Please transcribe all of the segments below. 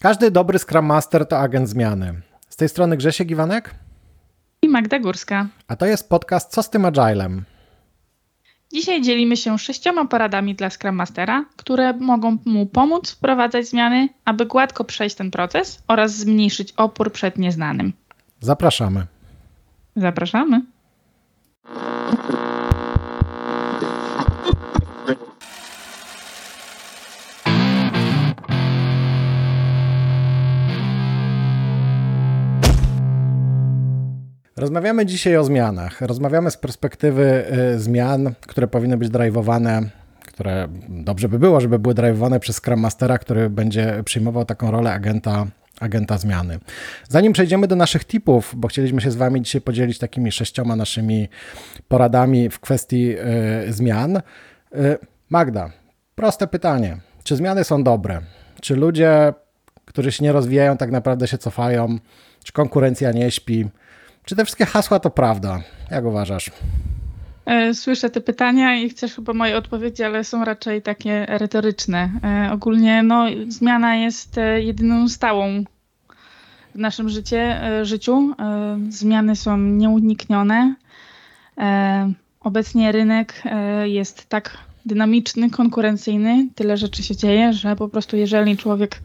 Każdy dobry Scrum Master to agent zmiany. Z tej strony Grzesiek Iwanek i Magda Górska. A to jest podcast Co z tym Agilem? Dzisiaj dzielimy się sześcioma poradami dla Scrum Mastera, które mogą mu pomóc wprowadzać zmiany, aby gładko przejść ten proces oraz zmniejszyć opór przed nieznanym. Zapraszamy. Zapraszamy. Rozmawiamy dzisiaj o zmianach. Rozmawiamy z perspektywy y, zmian, które powinny być drive'owane, które dobrze by było, żeby były drive'owane przez Scrum Mastera, który będzie przyjmował taką rolę agenta agenta zmiany. Zanim przejdziemy do naszych tipów, bo chcieliśmy się z Wami dzisiaj podzielić takimi sześcioma naszymi poradami w kwestii y, zmian. Y, Magda, proste pytanie. Czy zmiany są dobre? Czy ludzie, którzy się nie rozwijają, tak naprawdę się cofają? Czy konkurencja nie śpi? Czy te wszystkie hasła to prawda? Jak uważasz? E, słyszę te pytania i chcesz chyba moje odpowiedzi, ale są raczej takie retoryczne. E, ogólnie no, zmiana jest e, jedyną stałą w naszym życie, życiu. Zmiany są nieuniknione. Obecnie rynek jest tak dynamiczny, konkurencyjny, tyle rzeczy się dzieje, że po prostu jeżeli człowiek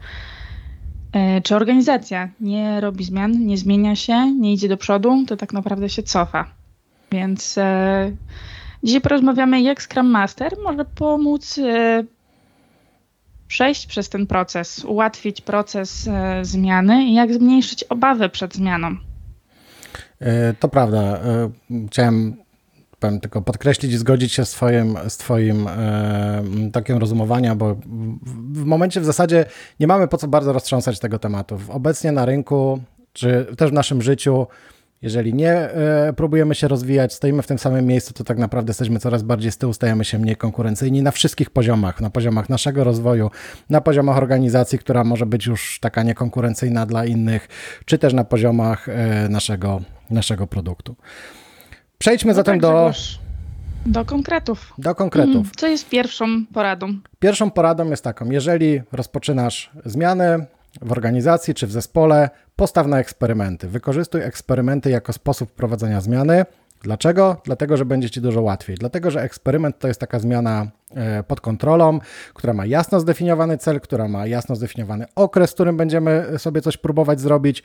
czy organizacja nie robi zmian, nie zmienia się, nie idzie do przodu, to tak naprawdę się cofa. Więc e, dzisiaj porozmawiamy, jak Scrum Master może pomóc e, przejść przez ten proces, ułatwić proces e, zmiany i jak zmniejszyć obawę przed zmianą. E, to prawda. E, chciałem powiem, tylko podkreślić i zgodzić się z Twoim, z twoim e, takim rozumowania, bo w, w momencie w zasadzie nie mamy po co bardzo roztrząsać tego tematu. Obecnie na rynku, czy też w naszym życiu, jeżeli nie e, próbujemy się rozwijać, stoimy w tym samym miejscu, to tak naprawdę jesteśmy coraz bardziej z tyłu, stajemy się mniej konkurencyjni na wszystkich poziomach, na poziomach naszego rozwoju, na poziomach organizacji, która może być już taka niekonkurencyjna dla innych, czy też na poziomach e, naszego, naszego produktu. Przejdźmy no zatem tak, do. Do konkretów. Do konkretów. Mm, co jest pierwszą poradą? Pierwszą poradą jest taką: jeżeli rozpoczynasz zmiany w organizacji czy w zespole, postaw na eksperymenty. Wykorzystuj eksperymenty jako sposób wprowadzenia zmiany. Dlaczego? Dlatego, że będzie Ci dużo łatwiej. Dlatego, że eksperyment to jest taka zmiana e, pod kontrolą, która ma jasno zdefiniowany cel, która ma jasno zdefiniowany okres, w którym będziemy sobie coś próbować zrobić,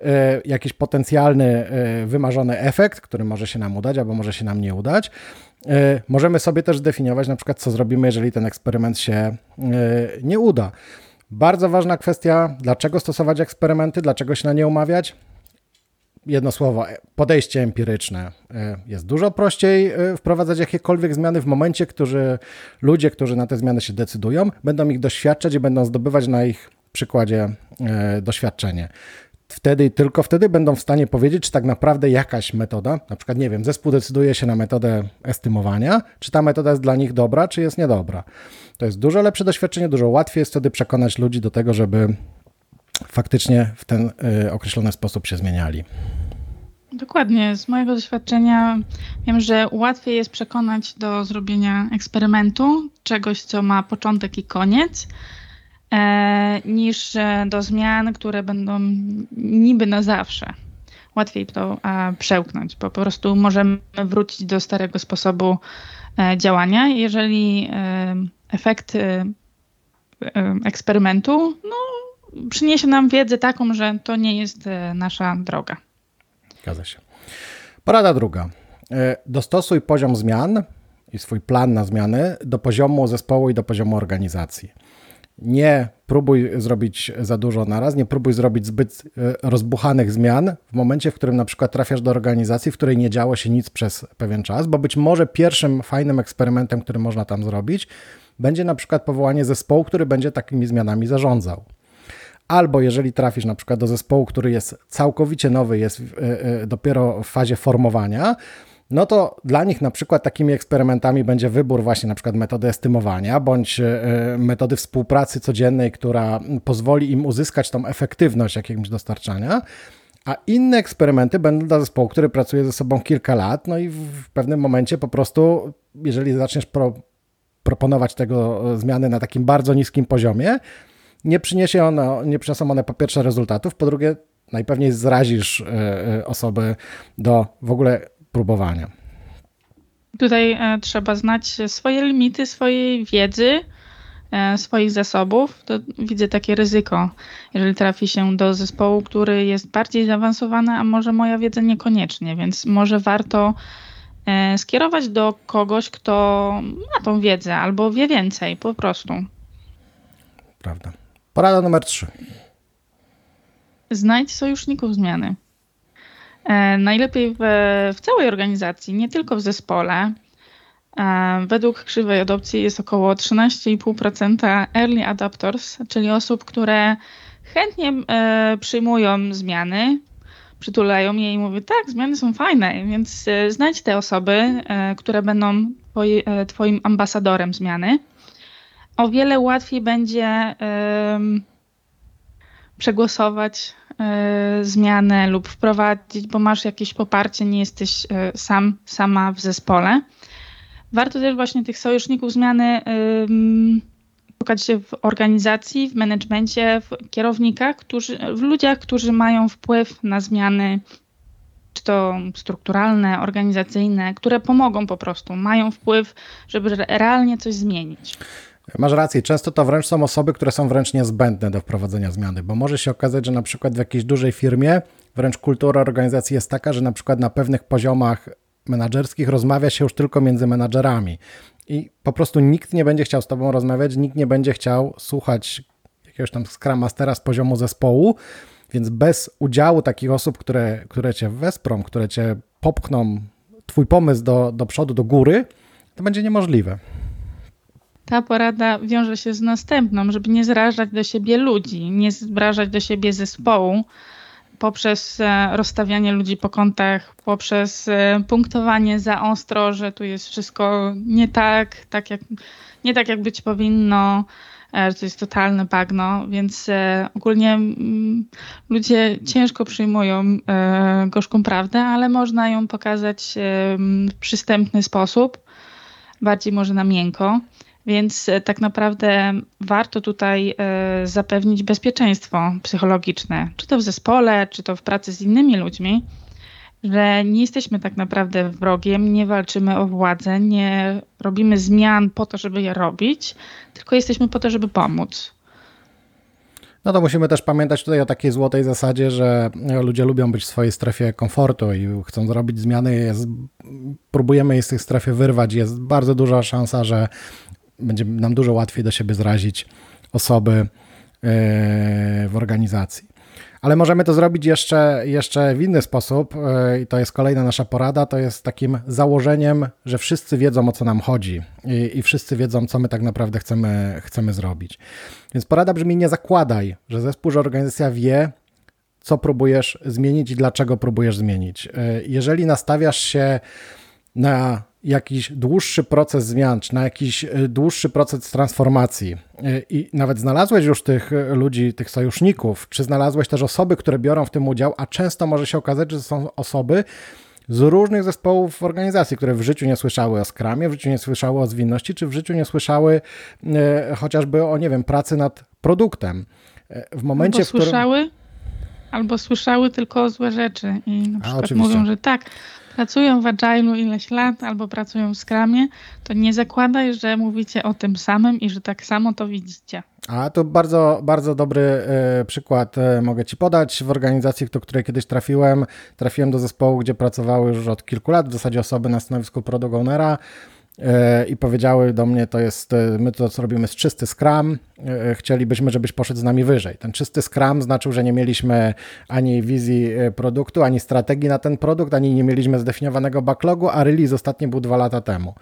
e, jakiś potencjalny, e, wymarzony efekt, który może się nam udać albo może się nam nie udać. Możemy sobie też zdefiniować na przykład, co zrobimy, jeżeli ten eksperyment się nie uda. Bardzo ważna kwestia, dlaczego stosować eksperymenty, dlaczego się na nie umawiać jedno słowo, podejście empiryczne. E, jest dużo prościej e, wprowadzać jakiekolwiek zmiany w momencie, którzy ludzie, którzy na te zmiany się decydują, będą ich doświadczać i będą zdobywać na ich przykładzie e, doświadczenie. Wtedy i tylko wtedy będą w stanie powiedzieć, czy tak naprawdę jakaś metoda, na przykład, nie wiem, zespół decyduje się na metodę estymowania, czy ta metoda jest dla nich dobra, czy jest niedobra. To jest dużo lepsze doświadczenie, dużo łatwiej jest wtedy przekonać ludzi do tego, żeby faktycznie w ten y, określony sposób się zmieniali. Dokładnie. Z mojego doświadczenia wiem, że łatwiej jest przekonać do zrobienia eksperymentu, czegoś, co ma początek i koniec, e, niż do zmian, które będą niby na zawsze. Łatwiej to e, przełknąć, bo po prostu możemy wrócić do starego sposobu e, działania. Jeżeli e, efekt e, e, eksperymentu no, przyniesie nam wiedzę taką, że to nie jest e, nasza droga. Zgadza się. Porada druga. E, dostosuj poziom zmian i swój plan na zmiany do poziomu zespołu i do poziomu organizacji. Nie próbuj zrobić za dużo naraz, nie próbuj zrobić zbyt e, rozbuchanych zmian w momencie, w którym na przykład trafiasz do organizacji, w której nie działo się nic przez pewien czas, bo być może pierwszym fajnym eksperymentem, który można tam zrobić, będzie na przykład powołanie zespołu, który będzie takimi zmianami zarządzał. Albo jeżeli trafisz na przykład do zespołu, który jest całkowicie nowy, jest e, e, dopiero w fazie formowania, no to dla nich na przykład takimi eksperymentami będzie wybór właśnie na przykład metody estymowania bądź e, metody współpracy codziennej, która pozwoli im uzyskać tą efektywność jakiegoś dostarczania. A inne eksperymenty będą dla zespołu, który pracuje ze sobą kilka lat, no i w pewnym momencie po prostu, jeżeli zaczniesz pro, proponować tego zmiany na takim bardzo niskim poziomie, nie przyniesie ono, nie przyniosą one po pierwsze rezultatów, po drugie najpewniej zrazisz osoby do w ogóle próbowania. Tutaj trzeba znać swoje limity, swojej wiedzy, E, swoich zasobów, to widzę takie ryzyko, jeżeli trafi się do zespołu, który jest bardziej zaawansowany, a może moja wiedza niekoniecznie, więc może warto e, skierować do kogoś, kto ma tą wiedzę albo wie więcej po prostu. Prawda. Porada numer trzy. Znajdź sojuszników zmiany. E, najlepiej w, w całej organizacji, nie tylko w zespole, E, według krzywej adopcji jest około 13,5% early adopters, czyli osób, które chętnie e, przyjmują zmiany, przytulają je i mówią, tak, zmiany są fajne, więc znajdź te osoby, które będą twoim ambasadorem zmiany. O wiele łatwiej będzie przegłosować zmianę lub wprowadzić, bo masz jakieś poparcie, nie jesteś sam, sama w zespole. Warto też właśnie tych sojuszników zmiany szukać w organizacji, w menedżmencie, w kierownikach, którzy, w ludziach, którzy mają wpływ na zmiany, czy to strukturalne, organizacyjne, które pomogą po prostu, mają wpływ, żeby realnie coś zmienić. Masz rację, często to wręcz są osoby, które są wręcz niezbędne do wprowadzenia zmiany, bo może się okazać, że na przykład w jakiejś dużej firmie wręcz kultura organizacji jest taka, że na przykład na pewnych poziomach menadżerskich rozmawia się już tylko między menadżerami. I po prostu nikt nie będzie chciał z tobą rozmawiać, nikt nie będzie chciał słuchać jakiegoś tam Scrum Mastera z poziomu zespołu, więc bez udziału takich osób, które, które cię wesprą, które cię popchną, twój pomysł do, do przodu, do góry, to będzie niemożliwe. Ta porada wiąże się z następną, żeby nie zrażać do siebie ludzi, nie zrażać do siebie zespołu, poprzez e, rozstawianie ludzi po kątach, poprzez e, punktowanie za ostro, że tu jest wszystko nie tak, tak jak, nie tak jak być powinno, e, że to jest totalne bagno, więc ogólnie mm, ludzie ciężko przyjmują gorzką prawdę, ale można ją pokazać w przystępny sposób, bardziej może na miękko. Więc e, tak naprawdę warto tutaj e, zapewnić bezpieczeństwo psychologiczne, czy to w zespole, czy to w pracy z innymi ludźmi, że nie jesteśmy tak naprawdę wrogiem, nie walczymy o władzę, nie robimy zmian po to, żeby je robić, tylko jesteśmy po to, żeby pomóc. No to musimy też pamiętać tutaj o takiej złotej zasadzie, że ludzie lubią być w swojej strefie komfortu i chcą zrobić zmiany. Jest, próbujemy je z tej strefy wyrwać. Jest bardzo duża szansa, że będzie nam dużo łatwiej do siebie zrazić osoby e, w organizacji. Ale możemy to zrobić jeszcze, jeszcze w inny sposób e, i to jest kolejna nasza porada, to jest takim założeniem, że wszyscy wiedzą o co nam chodzi i, i wszyscy wiedzą, co my tak naprawdę chcemy, chcemy zrobić. Więc porada brzmi, nie zakładaj, że zespół, że organizacja wie, co próbujesz zmienić i dlaczego próbujesz zmienić. E, jeżeli nastawiasz się na jakiś dłuższy proces zmian, czy na jakiś e, dłuższy proces transformacji e, i nawet znalazłeś już tych e, ludzi, tych sojuszników, czy znalazłeś też osoby, które biorą w tym udział, a często może się okazać, że są osoby z różnych zespołów organizacji, które w życiu nie słyszały o skramie, w życiu nie słyszały o zwinności, czy w życiu nie słyszały chociażby o, nie wiem, pracy nad produktem. W momencie, albo w którym... słyszały, albo słyszały tylko złe rzeczy i na przykład mówią, że tak, pracują w Agile'u ileś lat albo pracują w Scrumie, to nie zakładaj, że mówicie o tym samym i że tak samo to widzicie. A to bardzo, bardzo dobry e, przykład e, mogę Ci podać. W organizacji, do której kiedyś trafiłem, trafiłem do zespołu, gdzie pracowały już od kilku lat w zasadzie osoby na stanowisku product ownera i powiedziały do mnie, to jest, e, my to co robimy jest czysty Scrum, e, chcielibyśmy, żebyś poszedł z nami wyżej. Ten czysty Scrum znaczył, że nie mieliśmy ani wizji produktu, ani strategii na ten produkt, ani nie mieliśmy zdefiniowanego backlogu, a release ostatni był dwa lata temu.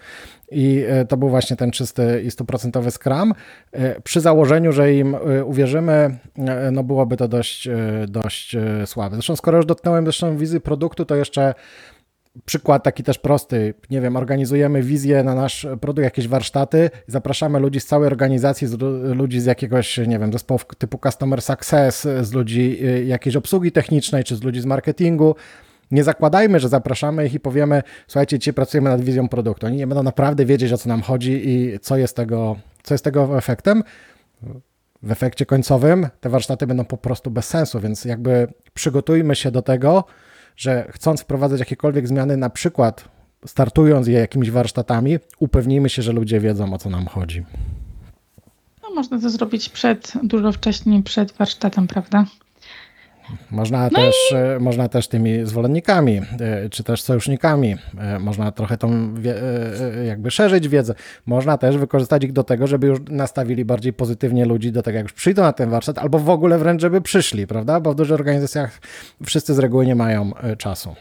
I to był właśnie ten czysty i stuprocentowy Scrum. Przy założeniu, że im uwierzymy, no byłoby to dość, dość słabe. Zresztą skoro już dotknąłem zresztą wizji produktu, to jeszcze przykład taki też prosty, nie wiem, organizujemy wizję na nasz produkt, jakieś warsztaty, zapraszamy ludzi z całej organizacji, z ludzi z jakiegoś, nie wiem, zespołów typu Customer Success, z ludzi y, jakiejś obsługi technicznej, czy z ludzi z marketingu. Nie zakładajmy, że zapraszamy ich i powiemy, słuchajcie, dzisiaj pracujemy nad wizją produktu. Oni nie będą naprawdę wiedzieć, o co nam chodzi i co jest tego, co jest tego efektem. w efekcie końcowym te warsztaty będą po prostu bez sensu, więc jakby przygotujmy się do tego, że chcąc wprowadzać jakiekolwiek zmiany, na przykład startując je jakimiś warsztatami, upewnijmy się, że ludzie wiedzą o co nam chodzi. No, można to zrobić przed, dużo wcześniej przed warsztatem, prawda? Można, no też, i... E, można też tymi zwolennikami, e, czy też sojusznikami, e, można trochę tą jakby szerzyć wiedzę. Można też wykorzystać ich do tego, żeby już nastawili bardziej pozytywnie ludzi do tego, jak już przyjdą na ten warsztat, albo w ogóle wręcz, żeby przyszli, prawda? Bo w dużych organizacjach wszyscy z reguły nie mają czasu.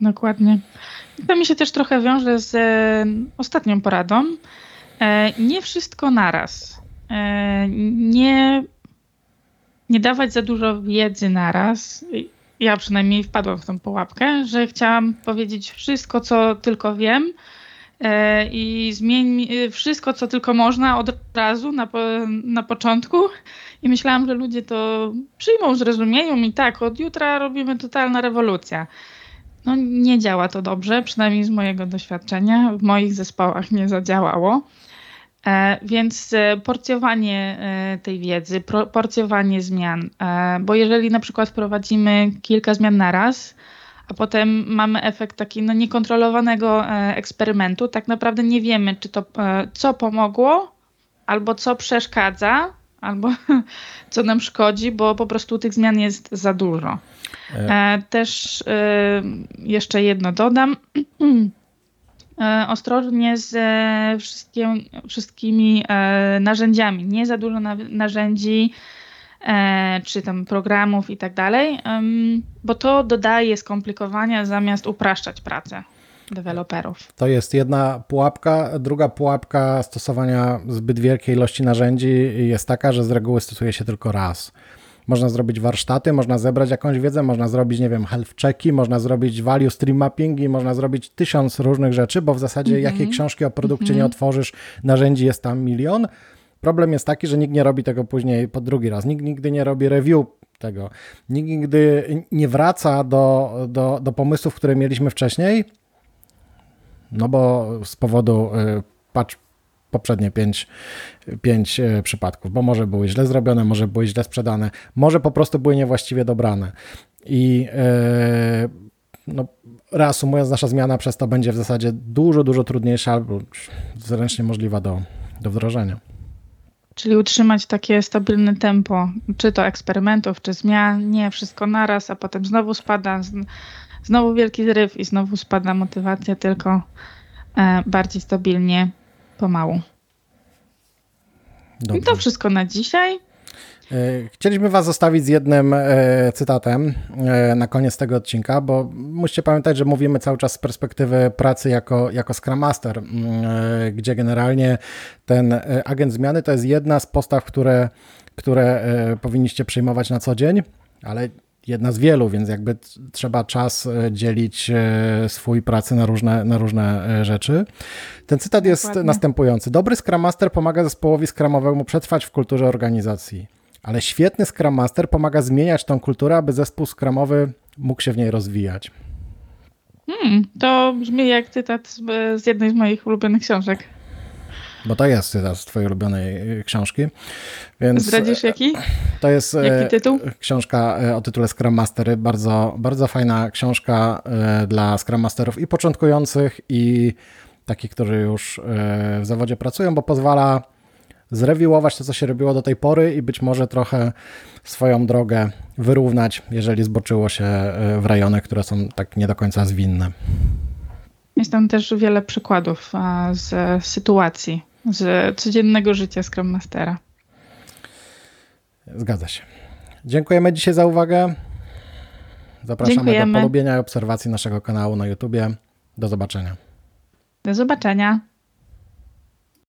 Dokładnie. To mi się też trochę wiąże z ostatnią poradą. Nie wszystko naraz. Nie nie dawać za dużo wiedzy naraz. Ja przynajmniej wpadłam w tą pułapkę, że chciałam powiedzieć wszystko, co tylko wiem e, i zmień wszystko, co tylko można od razu na, na początku. I myślałam, że ludzie to przyjmą, zrozumieją i tak, od jutra robimy totalna rewolucja. No nie działa to dobrze, przynajmniej z mojego doświadczenia. W moich zespołach nie zadziałało. E, więc e, porcjowanie e, tej wiedzy, porcjowanie zmian, bo jeżeli na przykład wprowadzimy kilka zmian na raz, a potem mamy efekt taki no, niekontrolowanego eksperymentu, tak naprawdę nie wiemy, czy to co pomogło, albo co przeszkadza, albo co nam szkodzi, bo po prostu tych zmian jest za dużo. Też jeszcze jedno dodam. E, ostrożnie z e, wszystkimi e, narzędziami. Nie za dużo narzędzi czy tam programów i tak dalej, bo to dodaje skomplikowania zamiast upraszczać pracę deweloperów. To jest jedna pułapka. Druga pułapka stosowania zbyt wielkiej ilości narzędzi jest taka, że z reguły stosuje się tylko raz. Można zrobić warsztaty, można zebrać jakąś wiedzę, można zrobić, nie wiem, health checki, można zrobić value stream mappingi, można zrobić tysiąc różnych rzeczy, bo w zasadzie mm -hmm. jakiej książki o produkcie mm -hmm. nie mhm. otworzysz, narzędzi jest tam milion. Problem jest taki, że nikt nie robi tego później po drugi raz. Nikt nigdy nie robi review tego. Nikt nigdy nie wraca do, do, do pomysłów, które mieliśmy wcześniej, no bo z powodu y, patch poprzednie pięć, pięć e, przypadków, bo może były źle zrobione, może były źle sprzedane, może po prostu były niewłaściwie dobrane. I e, no, reasumując, nasza zmiana przez to będzie w zasadzie dużo, dużo trudniejsza albo zręcznie możliwa do, do wdrożenia. Czyli utrzymać takie stabilne tempo, czy to eksperymentów, czy zmian, nie wszystko naraz, a potem znowu spada, znowu wielki zryw i znowu spada motywacja, tylko e, bardziej stabilnie pomału. Dobrze. I to wszystko na dzisiaj. E, chcieliśmy Was zostawić z jednym e, cytatem e, na koniec tego odcinka, bo musicie pamiętać, że mówimy cały czas z perspektywy pracy jako, jako Scrum Master, gdzie generalnie ten agent zmiany to jest jedna z postaw, które, które powinniście przyjmować na co dzień, ale jedna z wielu, więc jakby trzeba czas e, dzielić e, swój pracy na różne, na różne e, rzeczy. Ten cytat Dokładnie. jest następujący. Dobry Scrum Master pomaga zespołowi skramowemu przetrwać w kulturze organizacji, ale świetny Scrum Master pomaga zmieniać tą kulturę, aby zespół skramowy mógł się w niej rozwijać. Hmm, to brzmi jak cytat z, z jednej z moich ulubionych książek. Bo to jest cytat z twojej ulubionej y, książki. Więc Zdradzisz jaki? To jest y, jaki tytuł? książka y, o tytule Scrum Mastery. Bardzo, bardzo fajna książka dla Scrum Masterów i początkujących i takich, którzy już w zawodzie pracują, bo pozwala zrewiłować to, co się robiło do tej pory i być może trochę swoją drogę wyrównać, jeżeli zboczyło się w rejony, które są tak nie do końca zwinne. Jest tam też wiele przykładów z sytuacji z codziennego życia Scrum Mastera. Zgadza się. Dziękujemy dzisiaj za uwagę. Zapraszamy Dziękujemy. do polubienia i obserwacji naszego kanału na YouTubie. Do zobaczenia. Do zobaczenia.